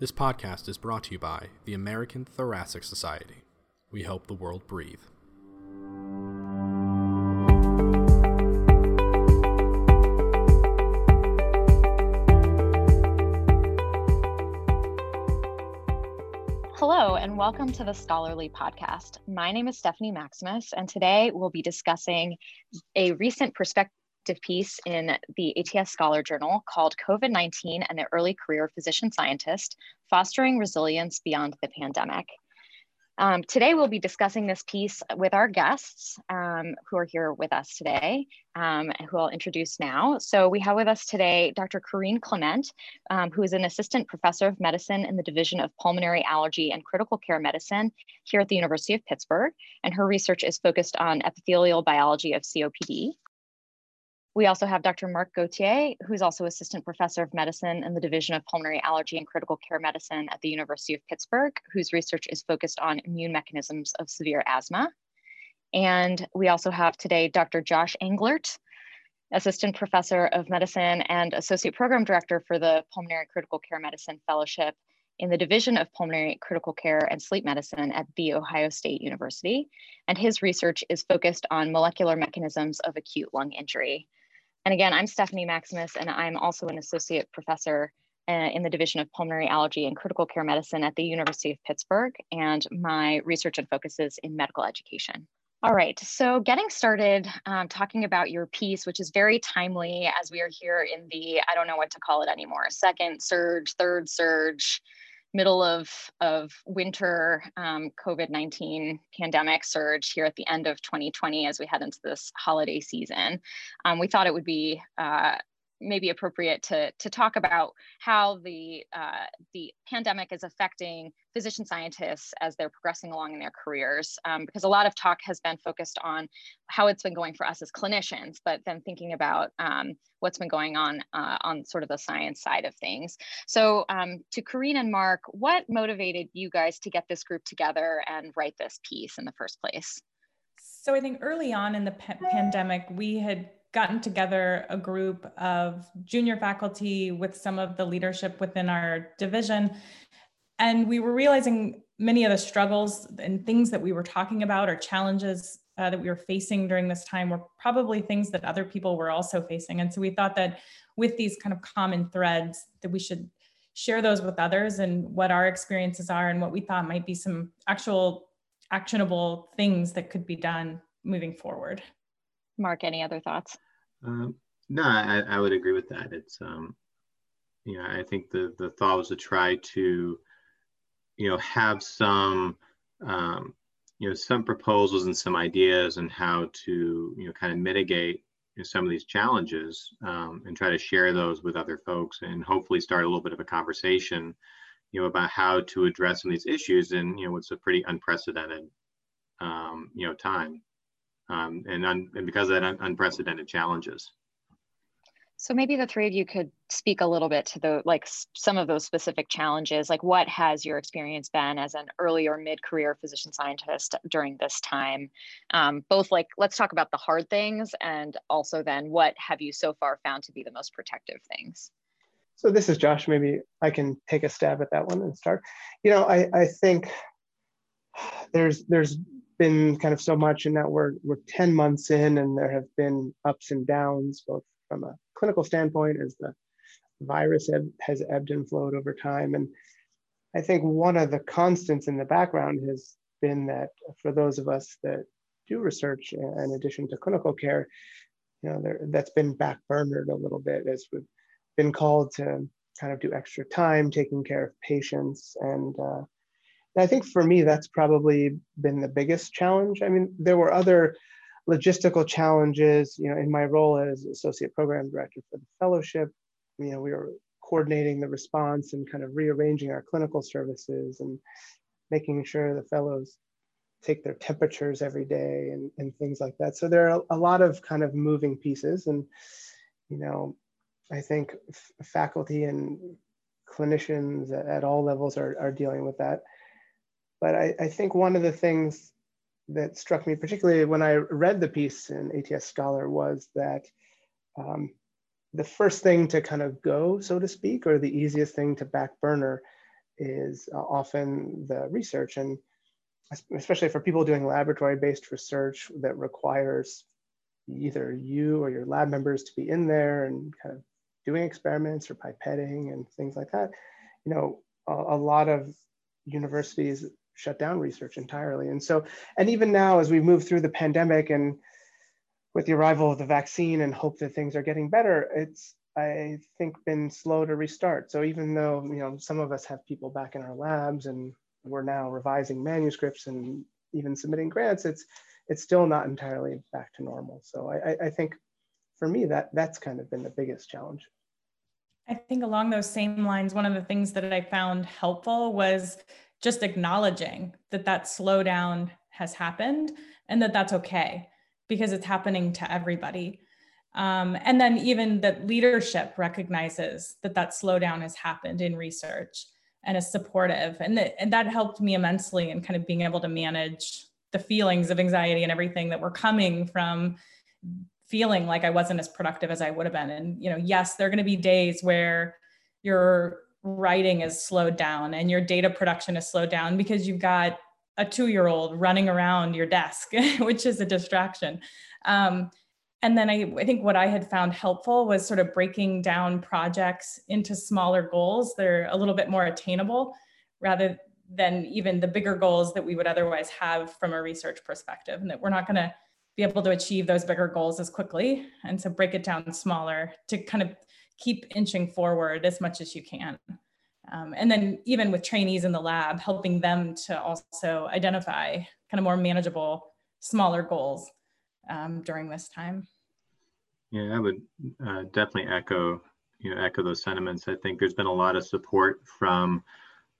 This podcast is brought to you by the American Thoracic Society. We help the world breathe. Hello, and welcome to the Scholarly Podcast. My name is Stephanie Maximous, and today we'll be discussing a recent perspective piece in the ATS Scholar Journal called COVID 19 and the Early Career Physician Scientist Fostering Resilience Beyond the Pandemic. Um, today, we'll be discussing this piece with our guests um, who are here with us today, um, who I'll introduce now. So, we have with us today Dr. Corrine Kliment, um, who is an assistant professor of medicine in the Division of Pulmonary Allergy and Critical Care Medicine here at the University of Pittsburgh. And her research is focused on epithelial biology of COPD. We also have Dr. Marc Gauthier, who's also assistant professor of medicine in the Division of Pulmonary Allergy and Critical Care Medicine at the University of Pittsburgh, whose research is focused on immune mechanisms of severe asthma. And we also have today Dr. Josh Englert, assistant professor of medicine and associate program director for the Pulmonary Critical Care Medicine Fellowship in the Division of Pulmonary Critical Care and Sleep Medicine at The Ohio State University. And his research is focused on molecular mechanisms of acute lung injury. And again, I'm Stephanie Maximous, and I'm also an associate professor uh, in the Division of Pulmonary Allergy and Critical Care Medicine at the University of Pittsburgh, and my research and focus is in medical education. All right, so getting started um, talking about your piece, which is very timely as we are here in the, I don't know what to call it anymore, second surge, third surge, middle of, of winter um, COVID-19 pandemic surge here at the end of 2020 as we head into this holiday season. Um, we thought it would be uh, maybe appropriate to, to talk about how the, uh, the pandemic is affecting physician scientists as they're progressing along in their careers. Um, because a lot of talk has been focused on how it's been going for us as clinicians, but then thinking about um, what's been going on uh, on sort of the science side of things. So um, to Corrine and Marc, what motivated you guys to get this group together and write this piece in the first place? So I think early on in the pandemic, we had gotten together a group of junior faculty with some of the leadership within our division. And we were realizing many of the struggles and things that we were talking about or challenges uh, that we were facing during this time were probably things that other people were also facing. And so we thought that with these kind of common threads that we should share those with others and what our experiences are and what we thought might be some actual actionable things that could be done moving forward. Marc, any other thoughts? Um, no, I, I, would agree with that. It's, um, you know, I think the, the thought was to try to, you know, have some, um, you know, some proposals and some ideas on how to, you know, kind of mitigate you know, some of these challenges um, and try to share those with other folks and hopefully start a little bit of a conversation, you know, about how to address some of these issues in, you know, what's a pretty unprecedented, um, you know, time um, and, un, and because of that un, unprecedented challenges. So maybe the three of you could speak a little bit to the like some of those specific challenges. Like, what has your experience been as an early or mid-career physician scientist during this time? Um, both like, let's talk about the hard things, and also then what have you so far found to be the most protective things? So this is Josh. Maybe I can take a stab at that one and start. You know, I I think there's there's been kind of so much in that we're, we're 10 months in and there have been ups and downs, both from a clinical standpoint as the virus eb- has ebbed and flowed over time. And I think one of the constants in the background has been that for those of us that do research in addition to clinical care, you know, there, that's been backburnered a little bit as we've been called to kind of do extra time taking care of patients and uh, I think for me, that's probably been the biggest challenge. I mean, there were other logistical challenges, you know, in my role as associate program director for the fellowship, you know, we were coordinating the response and kind of rearranging our clinical services and making sure the fellows take their temperatures every day and, and things like that. So there are a lot of kind of moving pieces and, you know, I think faculty and clinicians at all levels are, are dealing with that. But I, I think one of the things that struck me, particularly when I read the piece in ATS Scholar, was that um, the first thing to kind of go, so to speak, or the easiest thing to back burner is uh, often the research. And especially for people doing laboratory based research that requires either you or your lab members to be in there and kind of doing experiments or pipetting and things like that. You know a, a lot of universities shut down research entirely and so and even now as we move through the pandemic and with the arrival of the vaccine and hope that things are getting better it's I think been slow to restart. So even though you know some of us have people back in our labs and we're now revising manuscripts and even submitting grants, it's it's still not entirely back to normal. So I, I think for me that that's kind of been the biggest challenge. I think along those same lines, one of the things that I found helpful was just acknowledging that that slowdown has happened and that that's okay because it's happening to everybody. Um, and then even that leadership recognizes that that slowdown has happened in research and is supportive. And that, and that helped me immensely in kind of being able to manage the feelings of anxiety and everything that were coming from feeling like I wasn't as productive as I would have been. And, you know, yes, there are going to be days where your writing is slowed down and your data production is slowed down because you've got a two year old running around your desk, which is a distraction. Um, and then I, I think what I had found helpful was sort of breaking down projects into smaller goals They're a little bit more attainable rather than even the bigger goals that we would otherwise have from a research perspective, and that we're not going to be able to achieve those bigger goals as quickly. And so break it down smaller to kind of keep inching forward as much as you can. Um, and then even with trainees in the lab, helping them to also identify kind of more manageable, smaller goals um, during this time. Yeah, I would uh, definitely echo you know echo those sentiments. I think there's been a lot of support from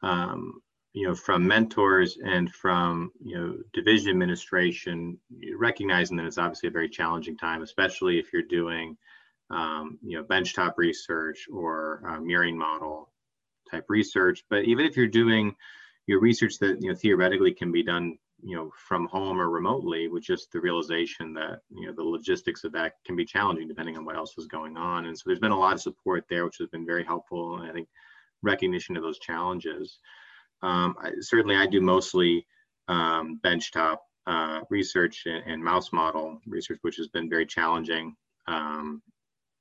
um, you know from mentors and from you know division administration, recognizing that it's obviously a very challenging time, especially if you're doing um, you know benchtop research or uh, murine model type research. But even if you're doing your research that you know theoretically can be done you know from home or remotely with just the realization that you know the logistics of that can be challenging depending on what else is going on and so there's been a lot of support there which has been very helpful and i think recognition of those challenges um, I, certainly i do mostly um, benchtop uh, research and, and, mouse model research which has been very challenging um,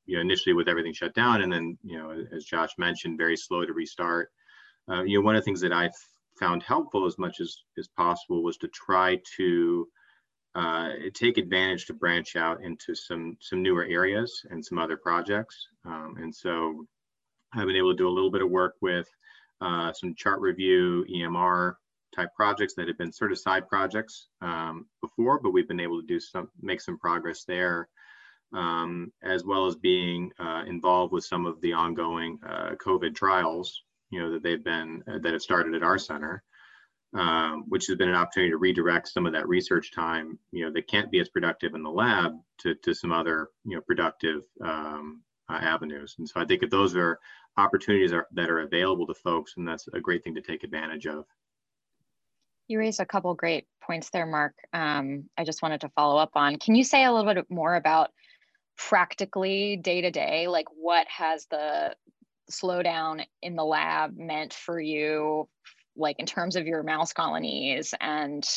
you know initially with everything shut down and then you know as josh mentioned very slow to restart uh, you know one of the things that i found helpful as much as, as possible was to try to uh, take advantage to branch out into some some newer areas and some other projects. Um, and so I've been able to do a little bit of work with uh, some chart review, EMR type projects that have been sort of side projects um, before, but we've been able to do some make some progress there. Um, as well as being uh, involved with some of the ongoing uh, COVID trials you know that they've been uh, that have started at our center um, which has been an opportunity to redirect some of that research time you know that can't be as productive in the lab to, to some other you know productive um, uh, avenues. And so i think if those are opportunities are, that are available to folks and that's a great thing to take advantage of. You raised a couple great points there mark. Um, i just wanted to follow up on can you say a little bit more about practically day to day like what has the slowdown in the lab meant for you like in terms of your mouse colonies? And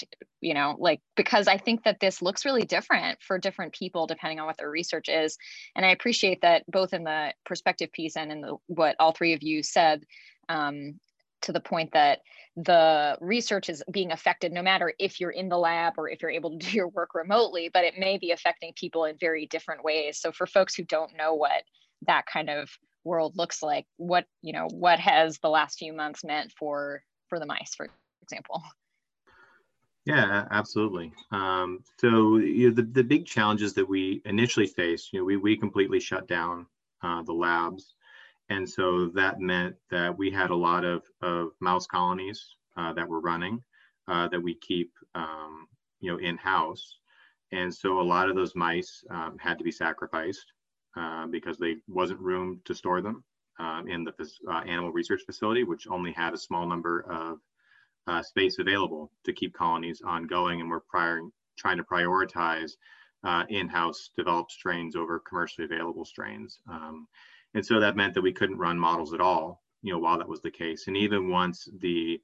you know like because i think that this looks really different for different people depending on what their research is. And i appreciate that both in the perspective piece and in the what all three of you said um, to the point that the research is being affected no matter if you're in the lab or if you're able to do your work remotely but it may be affecting people in very different ways. So for folks who don't know what that kind of world looks like what you know what has the last few months meant for for the mice for example? Yeah absolutely. Um, so you know, the, the big challenges that we initially faced you know we, we completely shut down uh, the labs and so that meant that we had a lot of, of mouse colonies uh, that were running uh, that we keep um, you know in-house and so a lot of those mice um, had to be sacrificed uh, because there wasn't room to store them um, in the uh, animal research facility, which only had a small number of uh, space available to keep colonies ongoing. And we're prior, trying to prioritize uh, in-house developed strains over commercially available strains. Um, and so that meant that we couldn't run models at all you know, while that was the case. And even once the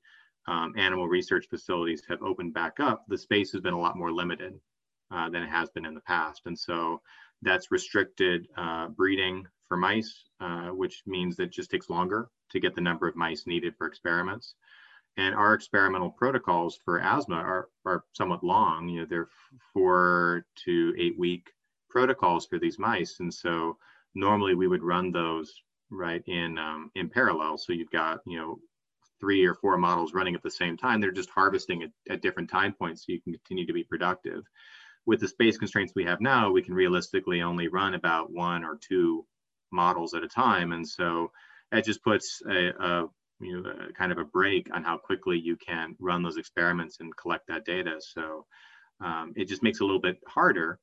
um, animal research facilities have opened back up, the space has been a lot more limited uh, than it has been in the past. And so that's restricted uh, breeding for mice, uh, which means that it just takes longer to get the number of mice needed for experiments. And our experimental protocols for asthma are, are somewhat long. You know, they're four to eight week protocols for these mice. And so normally we would run those right in um, in parallel. So you've got you know three or four models running at the same time. They're just harvesting at, at different time points so you can continue to be productive. With the space constraints we have now, we can realistically only run about one or two models at a time, and so that just puts a, a you know a kind of a break on how quickly you can run those experiments and collect that data. So um, it just makes it a little bit harder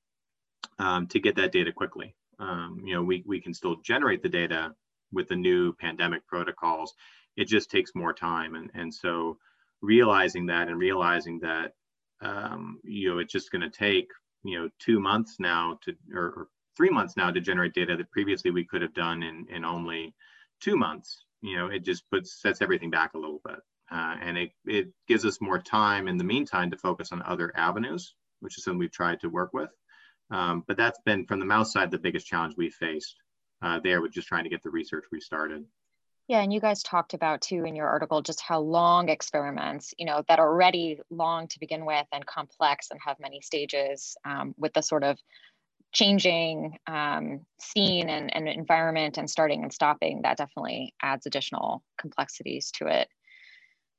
um, to get that data quickly. Um, you know, we, we can still generate the data with the new pandemic protocols. It just takes more time. And, and so realizing that and realizing that, um, you know, it's just going to take, you know, two months now to, or, or, three months now to generate data that previously we could have done in, in only two months, you know, it just puts, sets everything back a little bit. Uh, and it, it gives us more time in the meantime to focus on other avenues, which is something we've tried to work with. Um, but that's been from the mouse side the biggest challenge we faced uh, there with just trying to get the research restarted. Yeah, and you guys talked about too in your article just how long experiments, you know, that are already long to begin with and complex and have many stages um, with the sort of changing um, scene and, and environment and starting and stopping, that definitely adds additional complexities to it.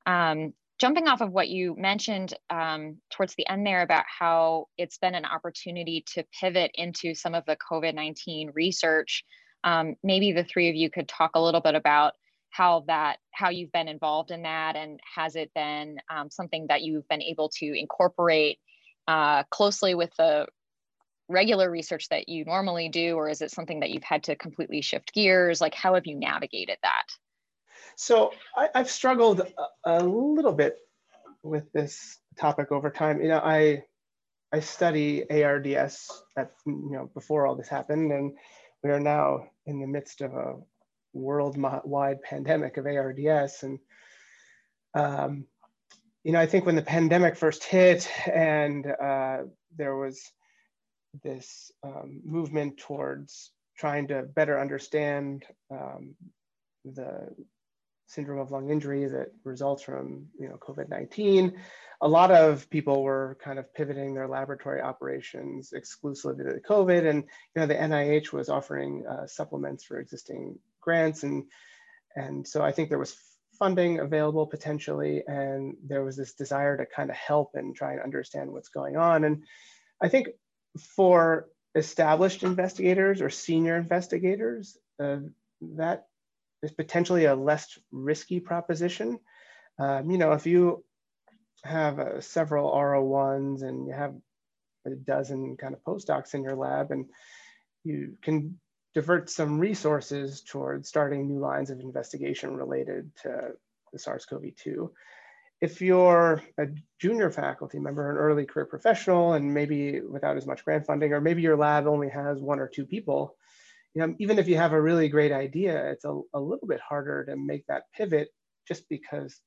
Um, jumping off of what you mentioned um, towards the end there about how it's been an opportunity to pivot into some of the COVID 19 research, um, maybe the three of you could talk a little bit about how that how you've been involved in that and has it been um, something that you've been able to incorporate uh, closely with the regular research that you normally do or is it something that you've had to completely shift gears? Like how have you navigated that so I, have struggled a, a, little bit with this topic over time. You know, I I study ARDS at you know before all this happened, and we are now in the midst of a worldwide pandemic of ARDS. And um, you know, I think when the pandemic first hit, and uh, there was this um, movement towards trying to better understand um, the syndrome of lung injury that results from you know COVID-19, a lot of people were kind of pivoting their laboratory operations exclusively to COVID, and you know the NIH was offering uh, supplements for existing grants, and and so I think there was funding available potentially, and there was this desire to kind of help and try and understand what's going on, and I think for established investigators or senior investigators, uh, that is potentially a less risky proposition. Um, you know, if you have uh, several R01s and you have a dozen kind of postdocs in your lab and you can divert some resources towards starting new lines of investigation related to the SARS-CoV-2. If you're a junior faculty member, an early career professional, and maybe without as much grant funding, or maybe your lab only has one or two people, you know, even if you have a really great idea, it's a, a little bit harder to make that pivot just because,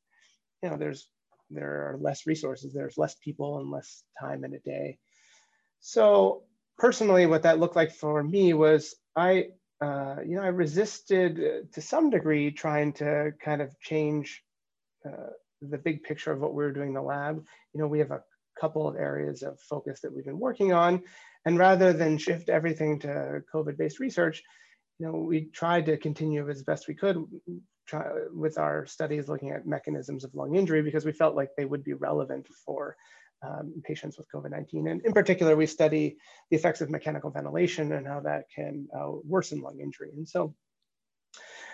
you know, there's there are less resources, there's less people and less time in a day. So personally, what that looked like for me was I, uh, you know, I resisted to some degree trying to kind of change uh, the big picture of what we were doing in the lab. You know, we have a couple of areas of focus that we've been working on. And rather than shift everything to COVID-based research, you know, we tried to continue as best we could try, with our studies looking at mechanisms of lung injury because we felt like they would be relevant for um, patients with COVID-19. And in particular, we study the effects of mechanical ventilation and how that can uh, worsen lung injury. And so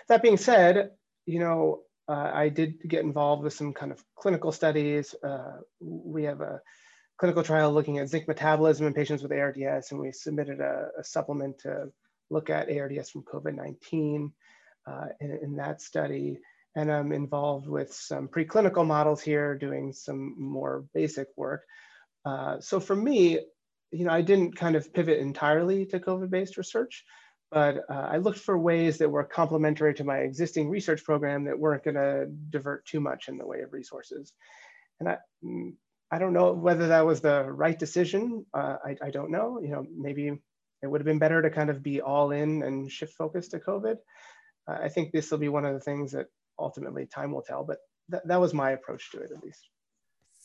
that being said, you know, uh, I did get involved with some kind of clinical studies. Uh, we have a clinical trial looking at zinc metabolism in patients with ARDS, and we submitted a, a supplement to look at ARDS from COVID-19 uh, in, in, that study. And I'm involved with some preclinical models here, doing some more basic work. Uh, so for me, you know, I didn't kind of pivot entirely to COVID-based research, but uh, I looked for ways that were complementary to my existing research program that weren't going to divert too much in the way of resources. And I, mm, I don't know whether that was the right decision. Uh, I, I don't know. You know, maybe it would have been better to kind of be all in and shift focus to COVID. Uh, I think this will be one of the things that ultimately time will tell, but th that was my approach to it at least.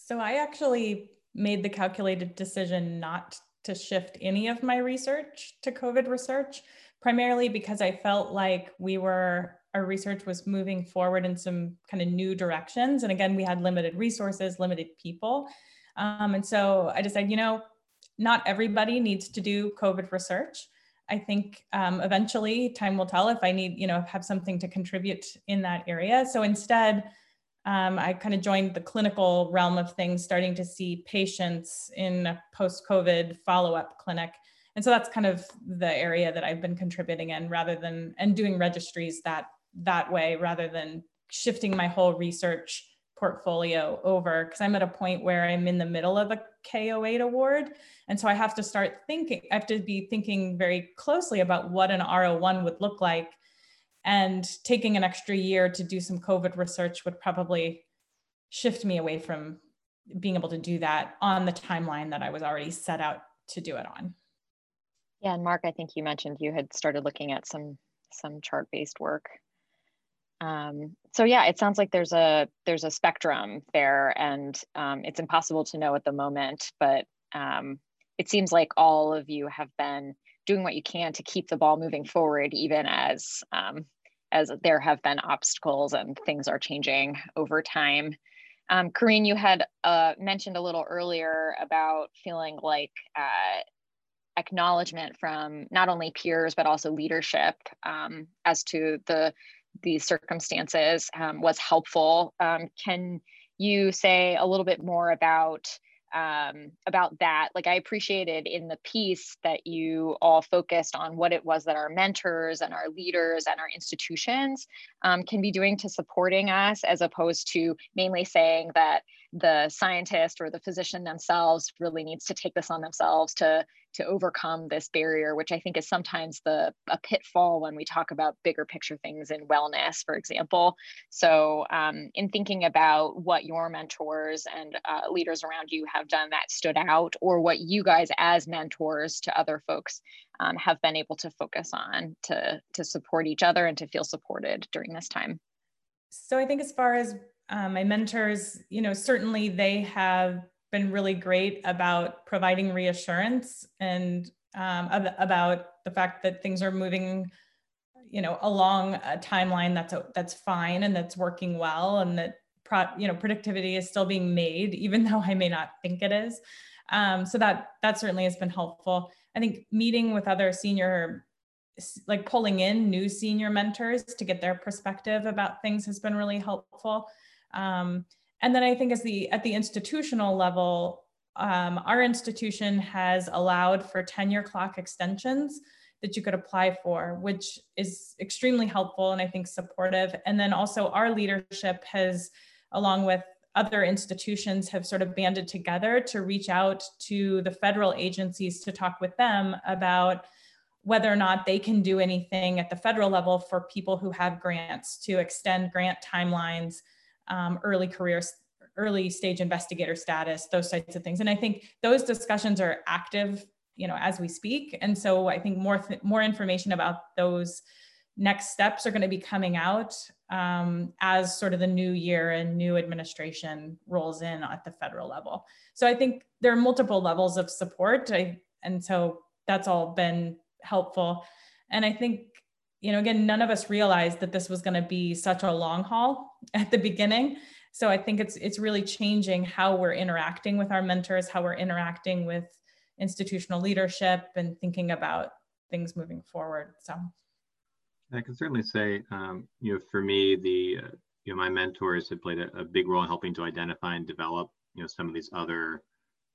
So I actually made the calculated decision not to shift any of my research to COVID research, primarily because I felt like we were, our research was moving forward in some kind of new directions. And again, we had limited resources, limited people. Um, and so I decided, you know, not everybody needs to do COVID research. I think um, eventually time will tell if I need, you know, have something to contribute in that area. So instead, um, I kind of joined the clinical realm of things, starting to see patients in a post-COVID follow-up clinic. And so that's kind of the area that I've been contributing in rather than, and doing registries that, that way, rather than shifting my whole research portfolio over because I'm at a point where I'm in the middle of a K08 award. And so I have to start thinking, I have to be thinking very closely about what an R01 would look like and taking an extra year to do some COVID research would probably shift me away from being able to do that on the timeline that I was already set out to do it on. Yeah, and Marc, I think you mentioned you had started looking at some some chart-based work. Um, so yeah, it sounds like there's a there's a spectrum there, and um, it's impossible to know at the moment. But um, it seems like all of you have been doing what you can to keep the ball moving forward, even as um, as there have been obstacles and things are changing over time. Um, Corrine, you had uh, mentioned a little earlier about feeling like uh, acknowledgement from not only peers but also leadership um, as to the these circumstances um, was helpful. Um, can you say a little bit more about um, about that. Like I appreciated in the piece that you all focused on what it was that our mentors and our leaders and our institutions um, can be doing to supporting us, as opposed to mainly saying that the scientist or the physician themselves really needs to take this on themselves to to overcome this barrier which i think is sometimes the a pitfall when we talk about bigger picture things in wellness for example. So um, in thinking about what your mentors and uh, leaders around you have done that stood out or what you guys as mentors to other folks um, have been able to focus on to to support each other and to feel supported during this time. So i think as far as um, my mentors, you know, certainly they have been really great about providing reassurance and um, about the fact that things are moving, you know, along a timeline that's a, that's fine and that's working well, and that pro, you know productivity is still being made, even though I may not think it is. Um, so that that certainly has been helpful. I think meeting with other senior like pulling in new senior mentors to get their perspective about things has been really helpful. Um, and then I think as the at the institutional level, um, our institution has allowed for tenure clock extensions that you could apply for, which is extremely helpful and I think supportive. And then also our leadership has, along with other institutions, have sort of banded together to reach out to the federal agencies to talk with them about whether or not they can do anything at the federal level for people who have grants to extend grant timelines um, early career early stage investigator status those types of things. And i think those discussions are active you know as we speak. And so i think more th- more information about those next steps are going to be coming out um, as sort of the new year and new administration rolls in at the federal level. So i think there are multiple levels of support. I, and so that's all been helpful. And i think you know, again, none of us realized that this was going to be such a long haul at the beginning. So I think it's it's really changing how we're interacting with our mentors, how we're interacting with institutional leadership, and thinking about things moving forward. So I can certainly say, um, you know, for me, the uh, you know my mentors have played a, a, big role in helping to identify and develop you know some of these other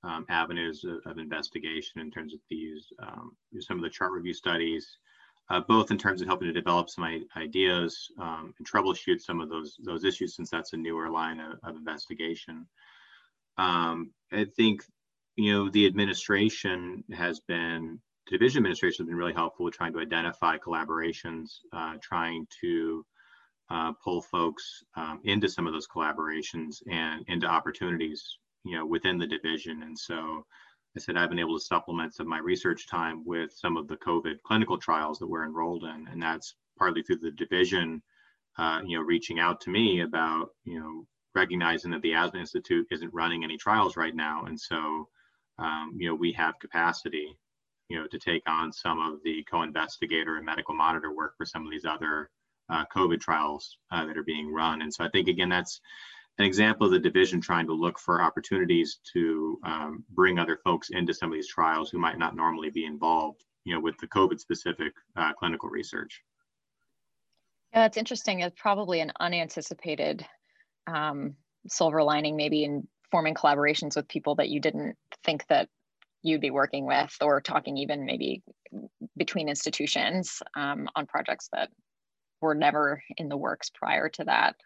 um, avenues of, of, investigation in terms of these um, some of the chart review studies uh, both in terms of helping to develop some ideas um, and troubleshoot some of those those issues since that's a newer line of, of investigation. Um, I think you know the administration has been division administration has been really helpful trying to identify collaborations, uh, trying to uh, pull folks um, into some of those collaborations and into opportunities, you know, within the division. And so I said I've been able to supplement some of my research time with some of the COVID clinical trials that we're enrolled in, and that's partly through the division, uh, you know, reaching out to me about, you know, recognizing that the Asthma Institute isn't running any trials right now, and so, um, you know, we have capacity, you know, to take on some of the co-investigator and medical monitor work for some of these other uh, COVID trials uh, that are being run. And so I think again that's an example of the division trying to look for opportunities to um, bring other folks into some of these trials who might not normally be involved, you know, with the COVID specific uh, clinical research. Yeah, that's interesting. It's probably an unanticipated um, silver lining, maybe in forming collaborations with people that you didn't think that you'd be working with, or talking even maybe between institutions um, on projects that were never in the works prior to that,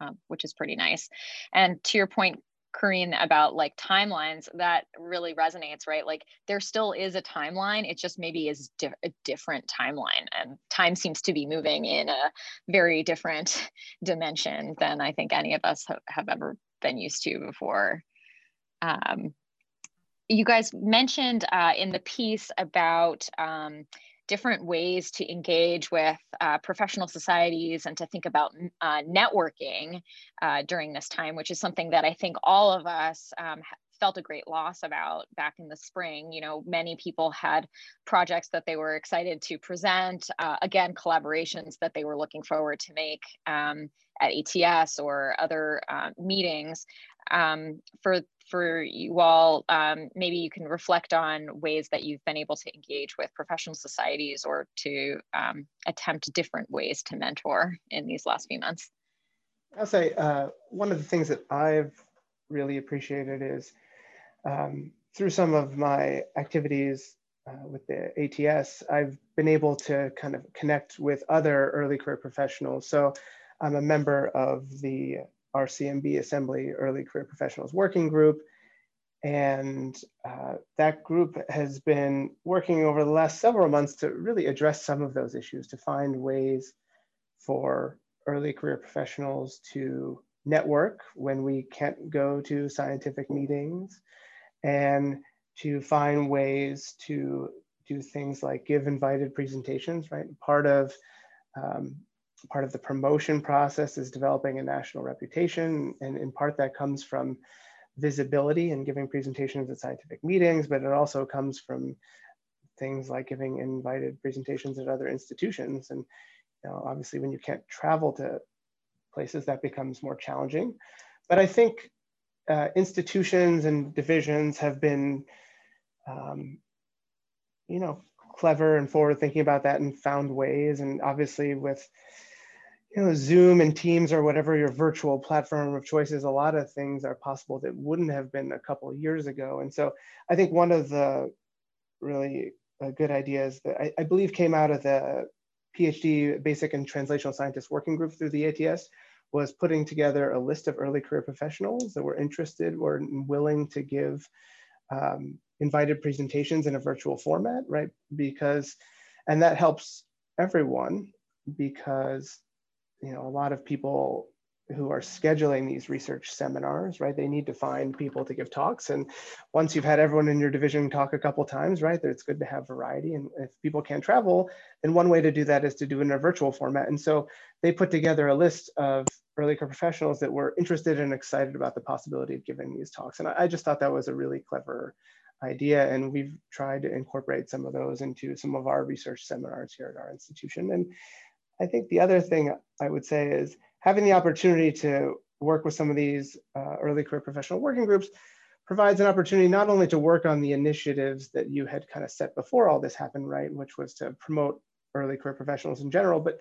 um, which is pretty nice. And to your point, Corrine, about like timelines, that really resonates, right? Like there still is a timeline. It just maybe is di- a different timeline, and time seems to be moving in a very different dimension than I think any of us have, have ever been used to before. Um, you guys mentioned uh, in the piece about um, different ways to engage with uh, professional societies and to think about uh, networking uh, during this time, which is something that I think all of us um, felt a great loss about back in the spring. You know, many people had projects that they were excited to present, uh, again, collaborations that they were looking forward to make um, at ATS or other uh, meetings. Um, for for you all, um, maybe you can reflect on ways that you've been able to engage with professional societies or to um, attempt different ways to mentor in these last few months. I'll say uh, one of the things that I've really appreciated is um, through some of my activities uh, with the ATS, I've been able to kind of connect with other early career professionals. So I'm a member of the RCMB Assembly Early Career Professionals Working Group. And uh, that group has been working over the last several months to really address some of those issues, to find ways for early career professionals to network when we can't go to scientific meetings and to find ways to do things like give invited presentations, right? Part of um, part of the promotion process is developing a national reputation. And in part that comes from visibility and giving presentations at scientific meetings, but it also comes from things like giving invited presentations at other institutions. And you know, obviously when you can't travel to places, that becomes more challenging. But I think uh, institutions and divisions have been, um, you know, clever and forward thinking about that and found ways. And obviously with you know, Zoom and Teams or whatever your virtual platform of choice is, a lot of things are possible that wouldn't have been a couple years ago. And so I think one of the really uh, good ideas that I, I, believe came out of the PhD Basic and Translational Scientist Working Group through the ATS was putting together a list of early career professionals that were interested or willing to give um, invited presentations in a virtual format, right? Because, and that helps everyone because you know, a lot of people who are scheduling these research seminars, right? They need to find people to give talks. And once you've had everyone in your division talk a couple times, right, it's good to have variety. And if people can't travel, then one way to do that is to do it in a virtual format. And so they put together a list of early career professionals that were interested and excited about the possibility of giving these talks. And I just thought that was a really clever idea. And we've tried to incorporate some of those into some of our research seminars here at our institution. And I think the other thing I would say is having the opportunity to work with some of these uh, early career professional working groups provides an opportunity not only to work on the initiatives that you had kind of set before all this happened, right, which was to promote early career professionals in general, but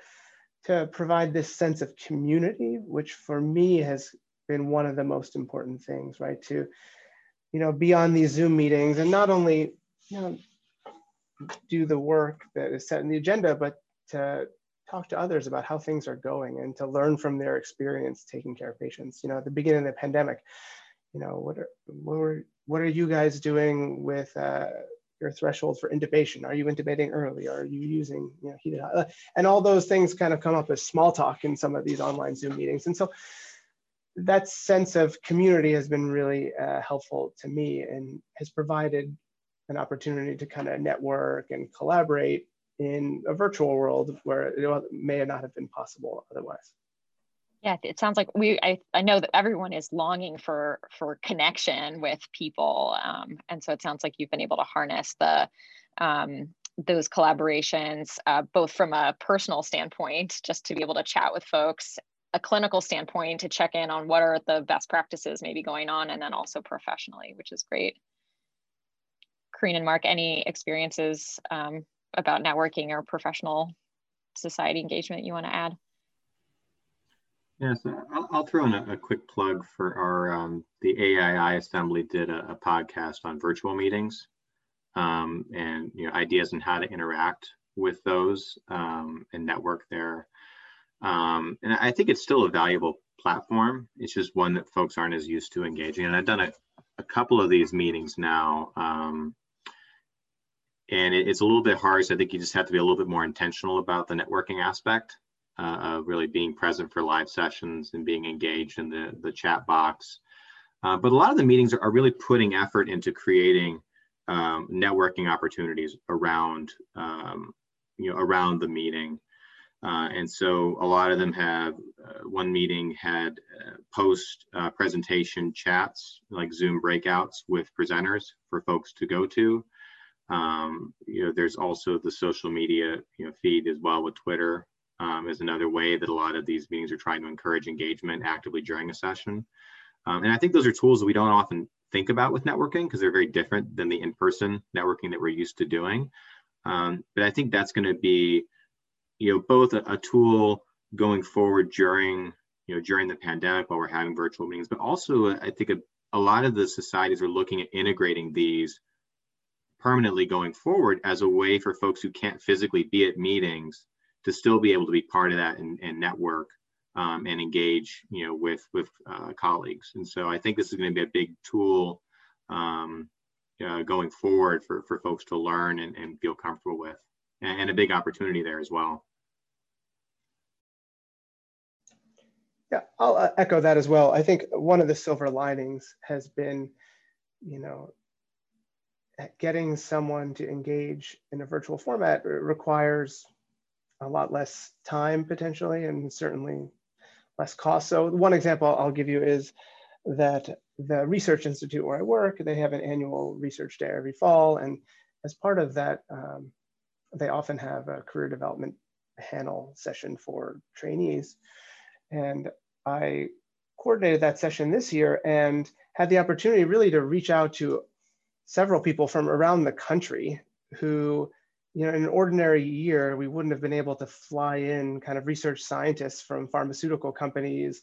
to provide this sense of community, which for me has been one of the most important things, right, to, you know, be on these Zoom meetings and not only, you know, do the work that is set in the agenda, but to talk to others about how things are going and to learn from their experience taking care of patients. You know, at the beginning of the pandemic, you know, what are what, are what are you guys doing with uh, your threshold for intubation? Are you intubating early? Are you using you know, heated hot? And all those things kind of come up as small talk in some of these online Zoom meetings. And so that sense of community has been really uh, helpful to me and has provided an opportunity to kind of network and collaborate in a virtual world where it may not have been possible otherwise. Yeah, it sounds like we. I, I know that everyone is longing for for connection with people, um, and so it sounds like you've been able to harness the um, those collaborations, uh, both from a personal standpoint, just to be able to chat with folks, a clinical standpoint to check in on what are the best practices maybe going on, and then also professionally, which is great. Corrine and Marc, any experiences um, about networking or professional society engagement you want to add? Yeah, so I'll, I'll throw in a, a, quick plug for our, um, the AII Assembly did a, a podcast on virtual meetings um, and, you know, ideas on how to interact with those um, and network there. Um, and I think it's still a valuable platform. It's just one that folks aren't as used to engaging. And I've done a, a couple of these meetings now. Um, and it, it's a little bit hard. So I think you just have to be a little bit more intentional about the networking aspect uh, really being present for live sessions and being engaged in the, the chat box. Uh, but a lot of the meetings are, are really putting effort into creating um, networking opportunities around, um, you know, around the meeting. Uh, and so a lot of them have, uh, one meeting had uh, post uh, presentation chats, like Zoom breakouts with presenters for folks to go to. Um, you know, there's also the social media, you know, feed as well with Twitter um, is another way that a lot of these meetings are trying to encourage engagement actively during a session. Um, and I think those are tools that we don't often think about with networking because they're very different than the in-person networking that we're used to doing. Um, but I think that's going to be, you know, both a, a, tool going forward during, you know, during the pandemic while we're having virtual meetings, but also I think a, a lot of the societies are looking at integrating these permanently going forward as a way for folks who can't physically be at meetings to still be able to be part of that and, and network um, and engage, you know, with with uh, colleagues. And so I think this is going to be a big tool um, uh, going forward for for folks to learn and, and feel comfortable with, and, and a big opportunity there as well. Yeah, I'll uh, echo that as well. I think one of the silver linings has been, you know, getting someone to engage in a virtual format requires a lot less time potentially and certainly less cost. So one example I'll give you is that the research institute where I work, they have an annual research day every fall. And as part of that, um, they often have a career development panel session for trainees. And I coordinated that session this year and had the opportunity really to reach out to several people from around the country who you know, in an ordinary year, we wouldn't have been able to fly in kind of research scientists from pharmaceutical companies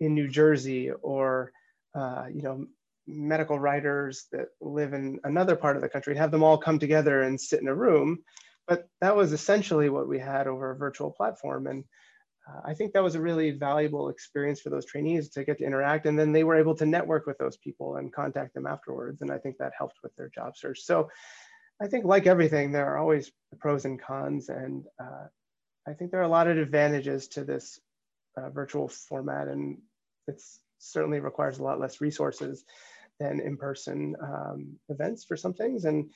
in New Jersey or, uh, you know, medical writers that live in another part of the country, have them all come together and sit in a room. But that was essentially what we had over a virtual platform. And uh, I think that was a really valuable experience for those trainees to get to interact. And then they were able to network with those people and contact them afterwards. And I think that helped with their job search. So I think, like everything, there are always pros and cons, and uh, I think there are a lot of advantages to this uh, virtual format, and it certainly requires a lot less resources than in-person um, events for some things. And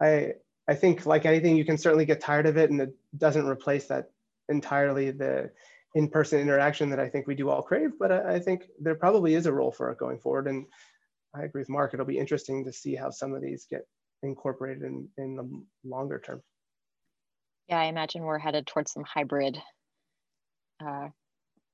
I, I think, like anything, you can certainly get tired of it, and it doesn't replace that entirely the in-person interaction that I think we do all crave. But I, I think there probably is a role for it going forward, and I agree with Marc. It'll be interesting to see how some of these get incorporated in, in the longer term. Yeah, I imagine we're headed towards some hybrid uh,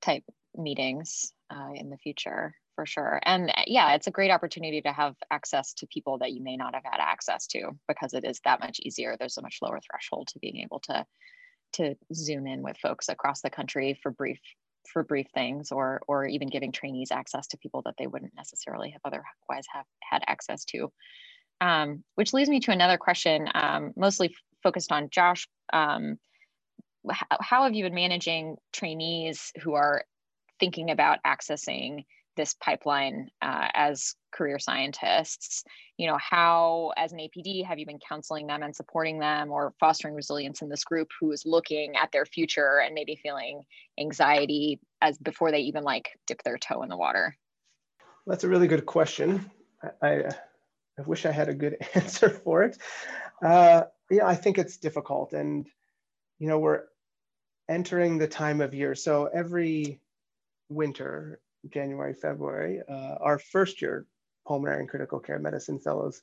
type meetings uh, in the future for sure. And uh, yeah, it's a great opportunity to have access to people that you may not have had access to because it is that much easier. There's a much lower threshold to being able to to zoom in with folks across the country for brief for brief things or or even giving trainees access to people that they wouldn't necessarily have otherwise have had access to um, which leads me to another question, um, mostly focused on Josh. Um, how have you been managing trainees who are thinking about accessing this pipeline uh, as career scientists? You know how as an apd have you been counseling them and supporting them or fostering resilience in this group who is looking at their future and maybe feeling anxiety as before they even like dip their toe in the water? That's a really good question. I, I, I wish i had a good answer for it. Uh, yeah i think it's difficult and you know we're entering the time of year. So every winter January, February, uh, our first year pulmonary and critical care medicine fellows,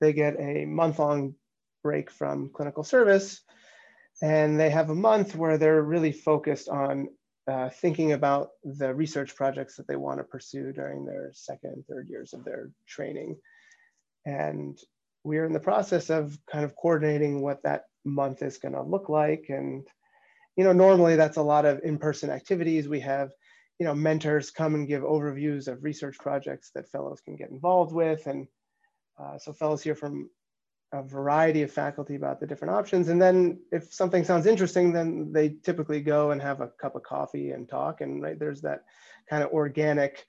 they get a month long break from clinical service. And they have a month where they're really focused on uh, thinking about the research projects that they want to pursue during their second and third years of their training. And we're in the process of kind of coordinating what that month is going to look like. And, you know, normally that's a lot of in person activities. We have you know, mentors come and give overviews of research projects that fellows can get involved with. And uh, so fellows hear from a variety of faculty about the different options. And then if something sounds interesting, then they typically go and have a cup of coffee and talk. And right, there's that kind of organic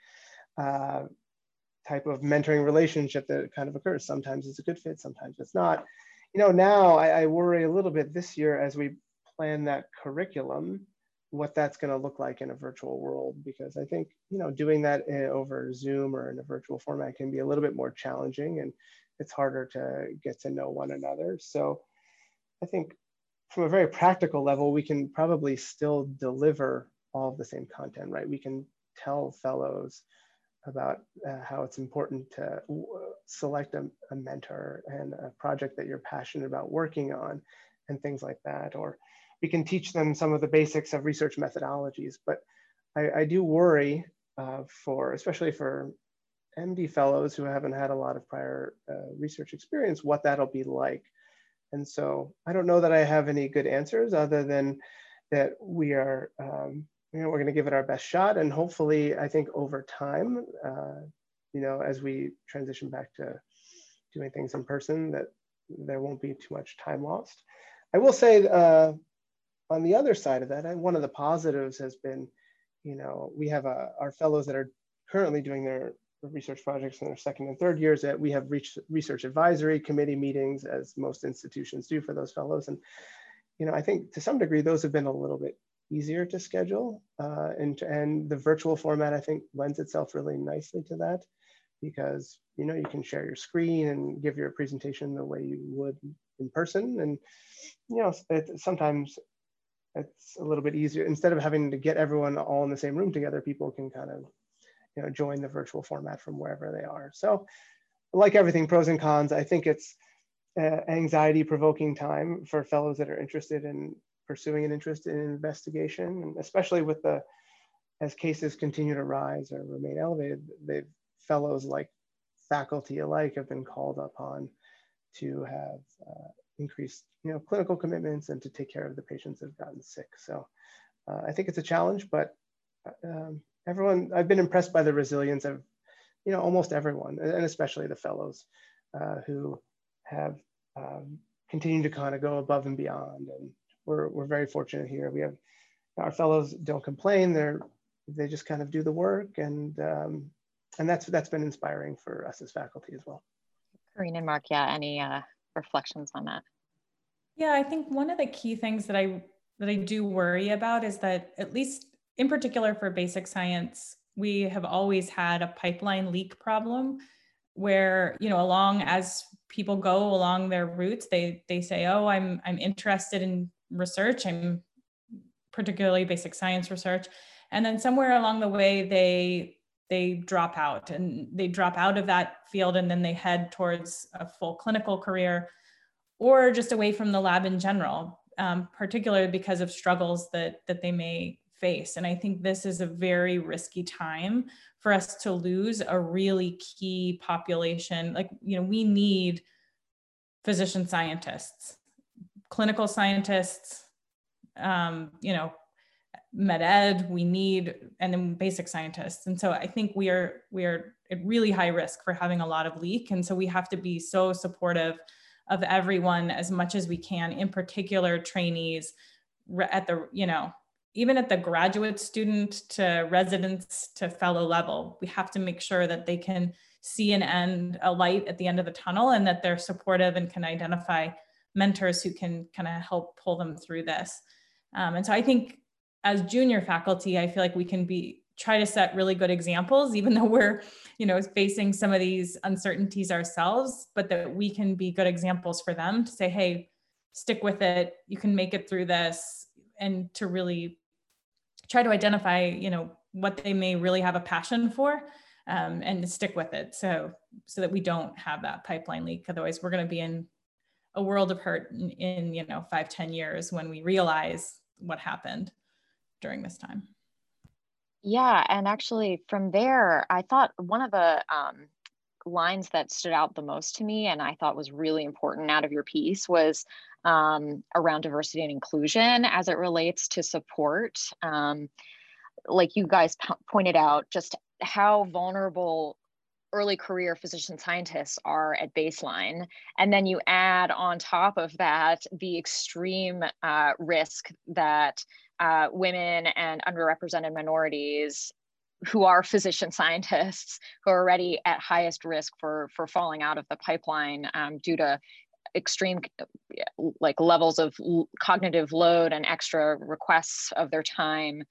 uh, type of mentoring relationship that kind of occurs. Sometimes it's a good fit, sometimes it's not. You know, now I, I worry a little bit this year as we plan that curriculum what that's going to look like in a virtual world because I think you know doing that over Zoom or in a virtual format can be a little bit more challenging and it's harder to get to know one another. So I think from a very practical level, we can probably still deliver all of the same content, right? We can tell fellows about uh, how it's important to select a, a mentor and a project that you're passionate about working on and things like that, or we can teach them some of the basics of research methodologies. But I, I do worry uh, for, especially for MD fellows who haven't had a lot of prior uh, research experience, what that'll be like. And so I don't know that I have any good answers other than that we are, um, you know, we're going to give it our best shot. And hopefully, I think over time, uh, you know, as we transition back to doing things in person, that there won't be too much time lost. I will say, uh, on the other side of that, one of the positives has been, you know, we have a, uh, our fellows that are currently doing their research projects in their second and third years that we have reached research advisory committee meetings as most institutions do for those fellows. And, you know, I think to some degree, those have been a little bit easier to schedule uh, and, and the virtual format, I think lends itself really nicely to that because, you know, you can share your screen and give your presentation the way you would in person. And, you know, it, sometimes it's a little bit easier. Instead of having to get everyone all in the same room together people can kind of you know join the virtual format from wherever they are. So like everything pros and cons i think it's uh, anxiety provoking time for fellows that are interested in pursuing an interest in investigation. And especially with the as cases continue to rise or remain elevated they fellows like faculty alike have been called upon to have uh, increased you know, clinical commitments and to take care of the patients that have gotten sick. So uh, I think it's a challenge, but um, everyone, I've been impressed by the resilience of, you know, almost everyone, and especially the fellows uh, who have um, continued to kind of go above and beyond. And we're, we're very fortunate here. We have our fellows don't complain. They're, they just kind of do the work. And, um, and that's, that's been inspiring for us as faculty as well. Corrine and Marc, yeah, any uh, reflections on that? Yeah, I think one of the key things that I that I do worry about is that at least in particular for basic science, we have always had a pipeline leak problem where, you know, along as people go along their routes, they they say, "Oh, I'm I'm interested in research. I'm particularly basic science research." And then somewhere along the way they they drop out and they drop out of that field and then they head towards a full clinical career or just away from the lab in general, um, particularly because of struggles that, that they may face. And I think this is a very risky time for us to lose a really key population. Like, you know, we need physician scientists, clinical scientists, um, you know, med ed we need and then basic scientists. And so i think we are we are at really high risk for having a lot of leak. And so we have to be so supportive of everyone as much as we can in particular trainees at the you know even at the graduate student to residents to fellow level, we have to make sure that they can see an end, a light at the end of the tunnel, and that they're supportive and can identify mentors who can kind of help pull them through this. Um, and so I think as junior faculty, I feel like we can be try to set really good examples, even though we're, you know, facing some of these uncertainties ourselves, but that we can be good examples for them to say, hey, stick with it. You can make it through this, and to really try to identify, you know, what they may really have a passion for. Um, and stick with it so so that we don't have that pipeline leak otherwise we're going to be in a world of hurt in, in you know five ten years when we realize what happened during this time yeah, and actually from there, I thought one of the um, lines that stood out the most to me and I thought was really important out of your piece was um, around diversity and inclusion as it relates to support. Um, like you guys p- pointed out, just how vulnerable early career physician scientists are at baseline. And then you add on top of that the extreme uh, risk that uh, women and underrepresented minorities who are physician scientists who are already at highest risk for for falling out of the pipeline um, due to extreme like levels of cognitive load and extra requests of their time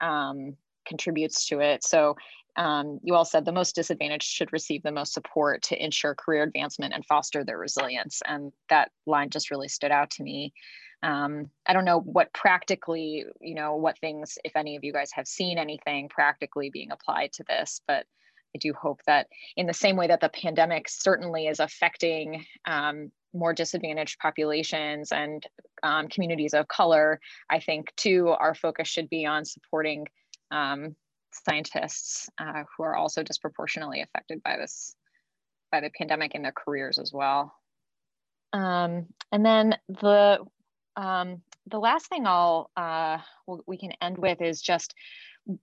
um, contributes to it. So um, you all said the most disadvantaged should receive the most support to ensure career advancement and foster their resilience and that line just really stood out to me um, I don't know what practically, you know, what things, if any of you guys have seen anything practically being applied to this, but I do hope that in the same way that the pandemic certainly is affecting um, more disadvantaged populations and um, communities of color, I think too, our focus should be on supporting um, scientists uh, who are also disproportionately affected by this, by the pandemic in their careers as well. Um, and then the um, the last thing I'll uh, we can end with is just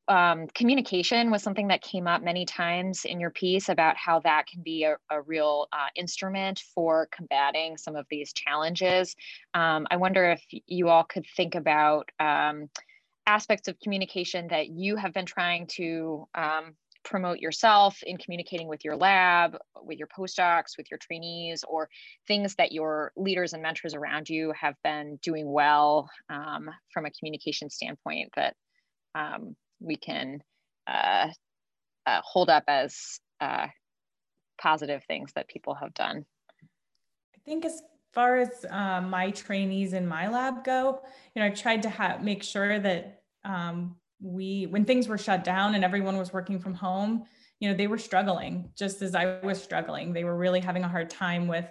um, communication was something that came up many times in your piece about how that can be a, a real uh, instrument for combating some of these challenges. Um, I wonder if you all could think about um, aspects of communication that you have been trying to um, promote yourself in communicating with your lab, with your postdocs, with your trainees, or things that your leaders and mentors around you have been doing well um, from a communication standpoint that um, we can uh, uh, hold up as uh, positive things that people have done. I think as far as uh, my trainees in my lab go, you know, I tried to have make sure that um, we when things were shut down and everyone was working from home you know they were struggling just as i was struggling. They were really having a hard time with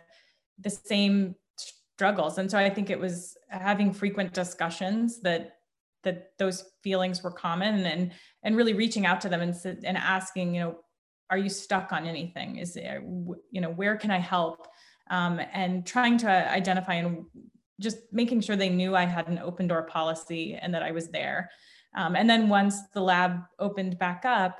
the same struggles. And so i think it was having frequent discussions that that those feelings were common and and really reaching out to them and and asking you know are you stuck on anything? Is there you know where can i help? Um, and trying to identify and just making sure they knew i had an open door policy and that i was there um, and then once the lab opened back up,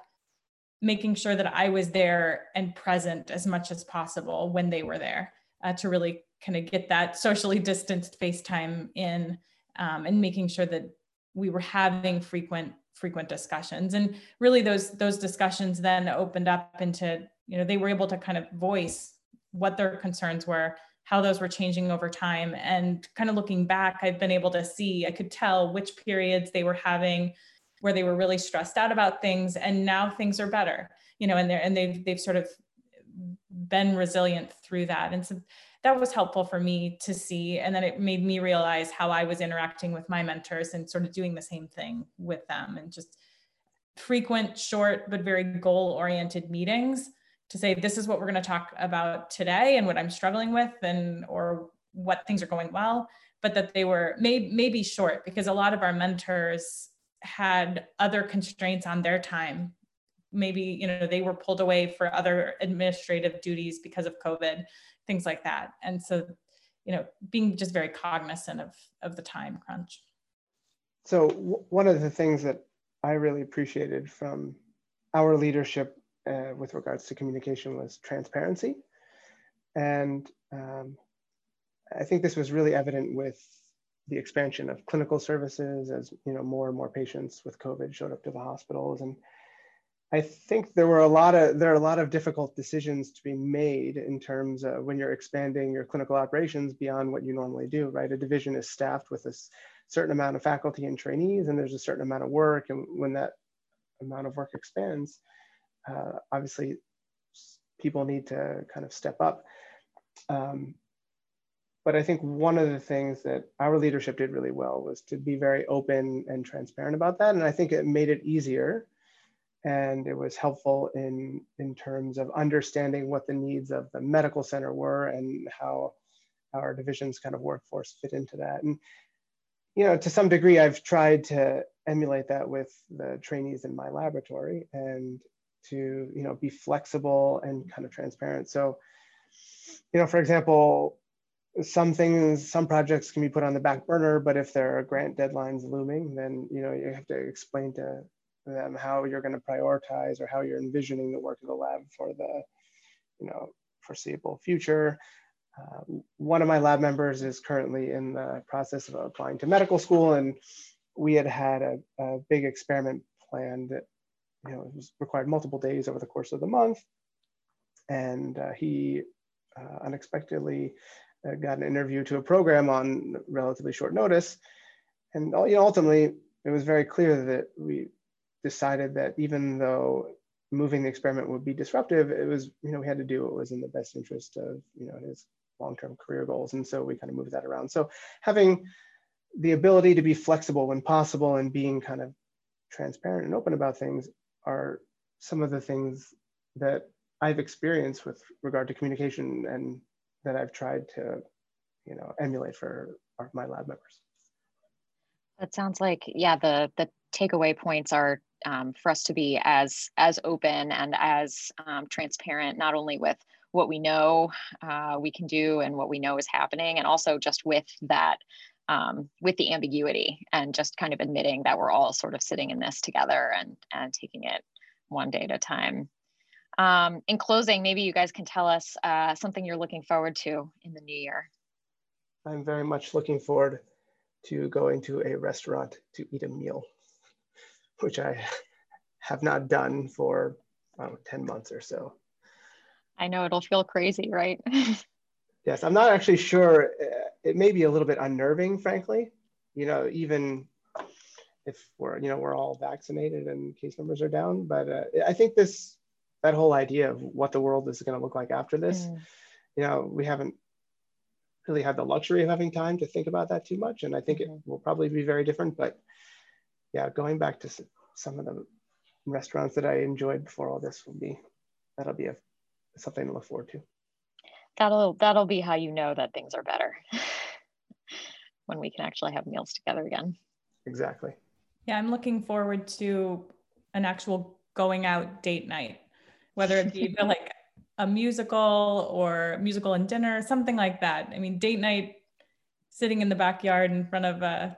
making sure that I was there and present as much as possible when they were there uh, to really kind of get that socially distanced FaceTime in um, and making sure that we were having frequent frequent discussions. And really those those discussions then opened up into you know they were able to kind of voice what their concerns were how those were changing over time. And kind of looking back, I've been able to see, I could tell which periods they were having where they were really stressed out about things. And now things are better, you know, and they're, and they've, they've sort of been resilient through that. And so that was helpful for me to see. And then it made me realize how I was interacting with my mentors and sort of doing the same thing with them and just frequent, short, but very goal oriented meetings to say this is what we're going to talk about today and what i'm struggling with and or what things are going well but that they were may, maybe short because a lot of our mentors had other constraints on their time. Maybe you know they were pulled away for other administrative duties because of covid things like that. And so you know being just very cognizant of of the time crunch. So one of the things that i really appreciated from our leadership uh, with regards to communication was transparency. And um, I think this was really evident with the expansion of clinical services as you know more and more patients with COVID showed up to the hospitals. And I think there were a lot of there are a lot of difficult decisions to be made in terms of when you're expanding your clinical operations beyond what you normally do, right? A division is staffed with a certain amount of faculty and trainees, and there's a certain amount of work. And when that amount of work expands, uh, obviously people need to kind of step up. Um, but I think one of the things that our leadership did really well was to be very open and transparent about that. And I think it made it easier and it was helpful in, in terms of understanding what the needs of the medical center were and how our division's kind of workforce fit into that. And, you know, to some degree, I've tried to emulate that with the trainees in my laboratory and to, you know, be flexible and kind of transparent. So, you know, for example, some things, some projects can be put on the back burner, but if there are grant deadlines looming, then you know you have to explain to them how you're going to prioritize or how you're envisioning the work of the lab for the you know foreseeable future. Uh, one of my lab members is currently in the process of applying to medical school, and we had had a, a big experiment planned you know it was required multiple days over the course of the month, and uh, he uh, unexpectedly uh, got an interview to a program on relatively short notice. And you know, ultimately, it was very clear that we decided that even though moving the experiment would be disruptive, it was, you know, we had to do what was in the best interest of, you know, his long-term career goals. And so we kind of moved that around. So having the ability to be flexible when possible and being kind of transparent and open about things are some of the things that I've experienced with regard to communication and that I've tried to, you know, emulate for our, my lab members. That sounds like, yeah, the, the takeaway points are um, for us to be as, as open and as um, transparent, not only with what we know uh, we can do and what we know is happening, and also just with that, um, with the ambiguity and just kind of admitting that we're all sort of sitting in this together and, and taking it one day at a time. Um, in closing, maybe you guys can tell us uh, something you're looking forward to in the new year. I'm very much looking forward to going to a restaurant to eat a meal, which I have not done for 10 months or so. I know it'll feel crazy, right? yes, I'm not actually sure. Uh, it may be a little bit unnerving, frankly. You know, even if we're, you know, we're all vaccinated and case numbers are down, but uh, I think this that whole idea of what the world is going to look like after this mm. you know we haven't really had the luxury of having time to think about that too much and i think mm-hmm. it will probably be very different but yeah going back to some of the restaurants that i enjoyed before all this will be that'll be a something to look forward to that'll that'll be how you know that things are better when we can actually have meals together again exactly yeah i'm looking forward to an actual going out date night whether it be like a musical or musical and dinner, something like that. I mean, date night, sitting in the backyard in front of a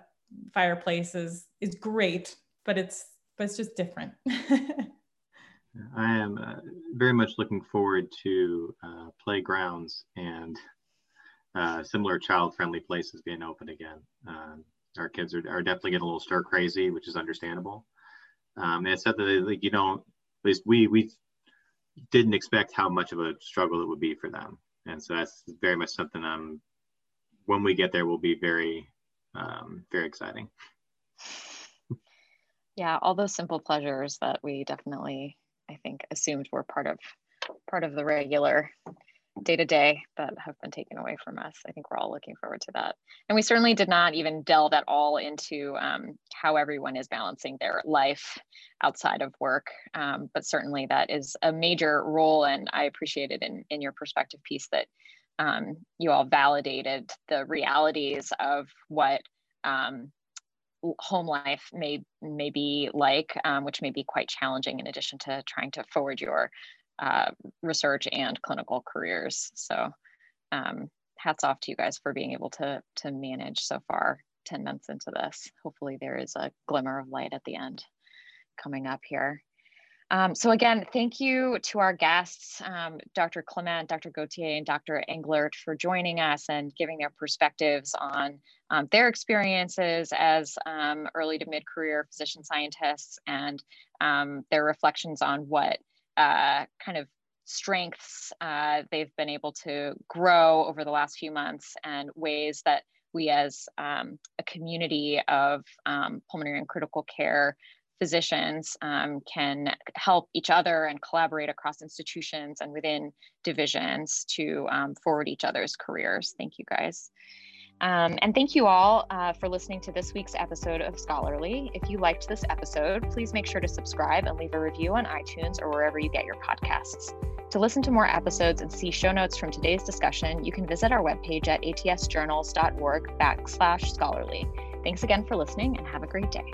fireplace is is great, but it's but it's just different. I am uh, very much looking forward to uh, playgrounds and uh, similar child-friendly places being open again. Um, our kids are, are definitely getting a little stir crazy, which is understandable. Um, and it's said that like, you don't, at least we we didn't expect how much of a struggle it would be for them. And so that's very much something um, when we get there will be very, um, very exciting. Yeah, all those simple pleasures that we definitely, I think, assumed were part of part of the regular day to day that have been taken away from us. I think we're all looking forward to that. And we certainly did not even delve at all into um, how everyone is balancing their life outside of work. Um, but certainly that is a major role. And I appreciated in, in your perspective piece that um, you all validated the realities of what um, home life may may be like, um, which may be quite challenging in addition to trying to forward your uh, research and clinical careers. So um, hats off to you guys for being able to, to manage so far 10 months into this. Hopefully there is a glimmer of light at the end coming up here. Um, so again, thank you to our guests, um, Dr. Kliment, Dr. Gauthier, and Dr. Englert for joining us and giving their perspectives on um, their experiences as um, early to mid-career physician scientists and um, their reflections on what uh, kind of strengths uh, they've been able to grow over the last few months and ways that we as um, a community of pulmonary and critical care physicians um, can help each other and collaborate across institutions and within divisions to um, forward each other's careers. Thank you guys. Um, and thank you all uh, for listening to this week's episode of Scholarly. If you liked this episode, please make sure to subscribe and leave a review on iTunes or wherever you get your podcasts. To listen to more episodes and see show notes from today's discussion, you can visit our webpage at atsjournals.org backslash scholarly. Thanks again for listening and have a great day.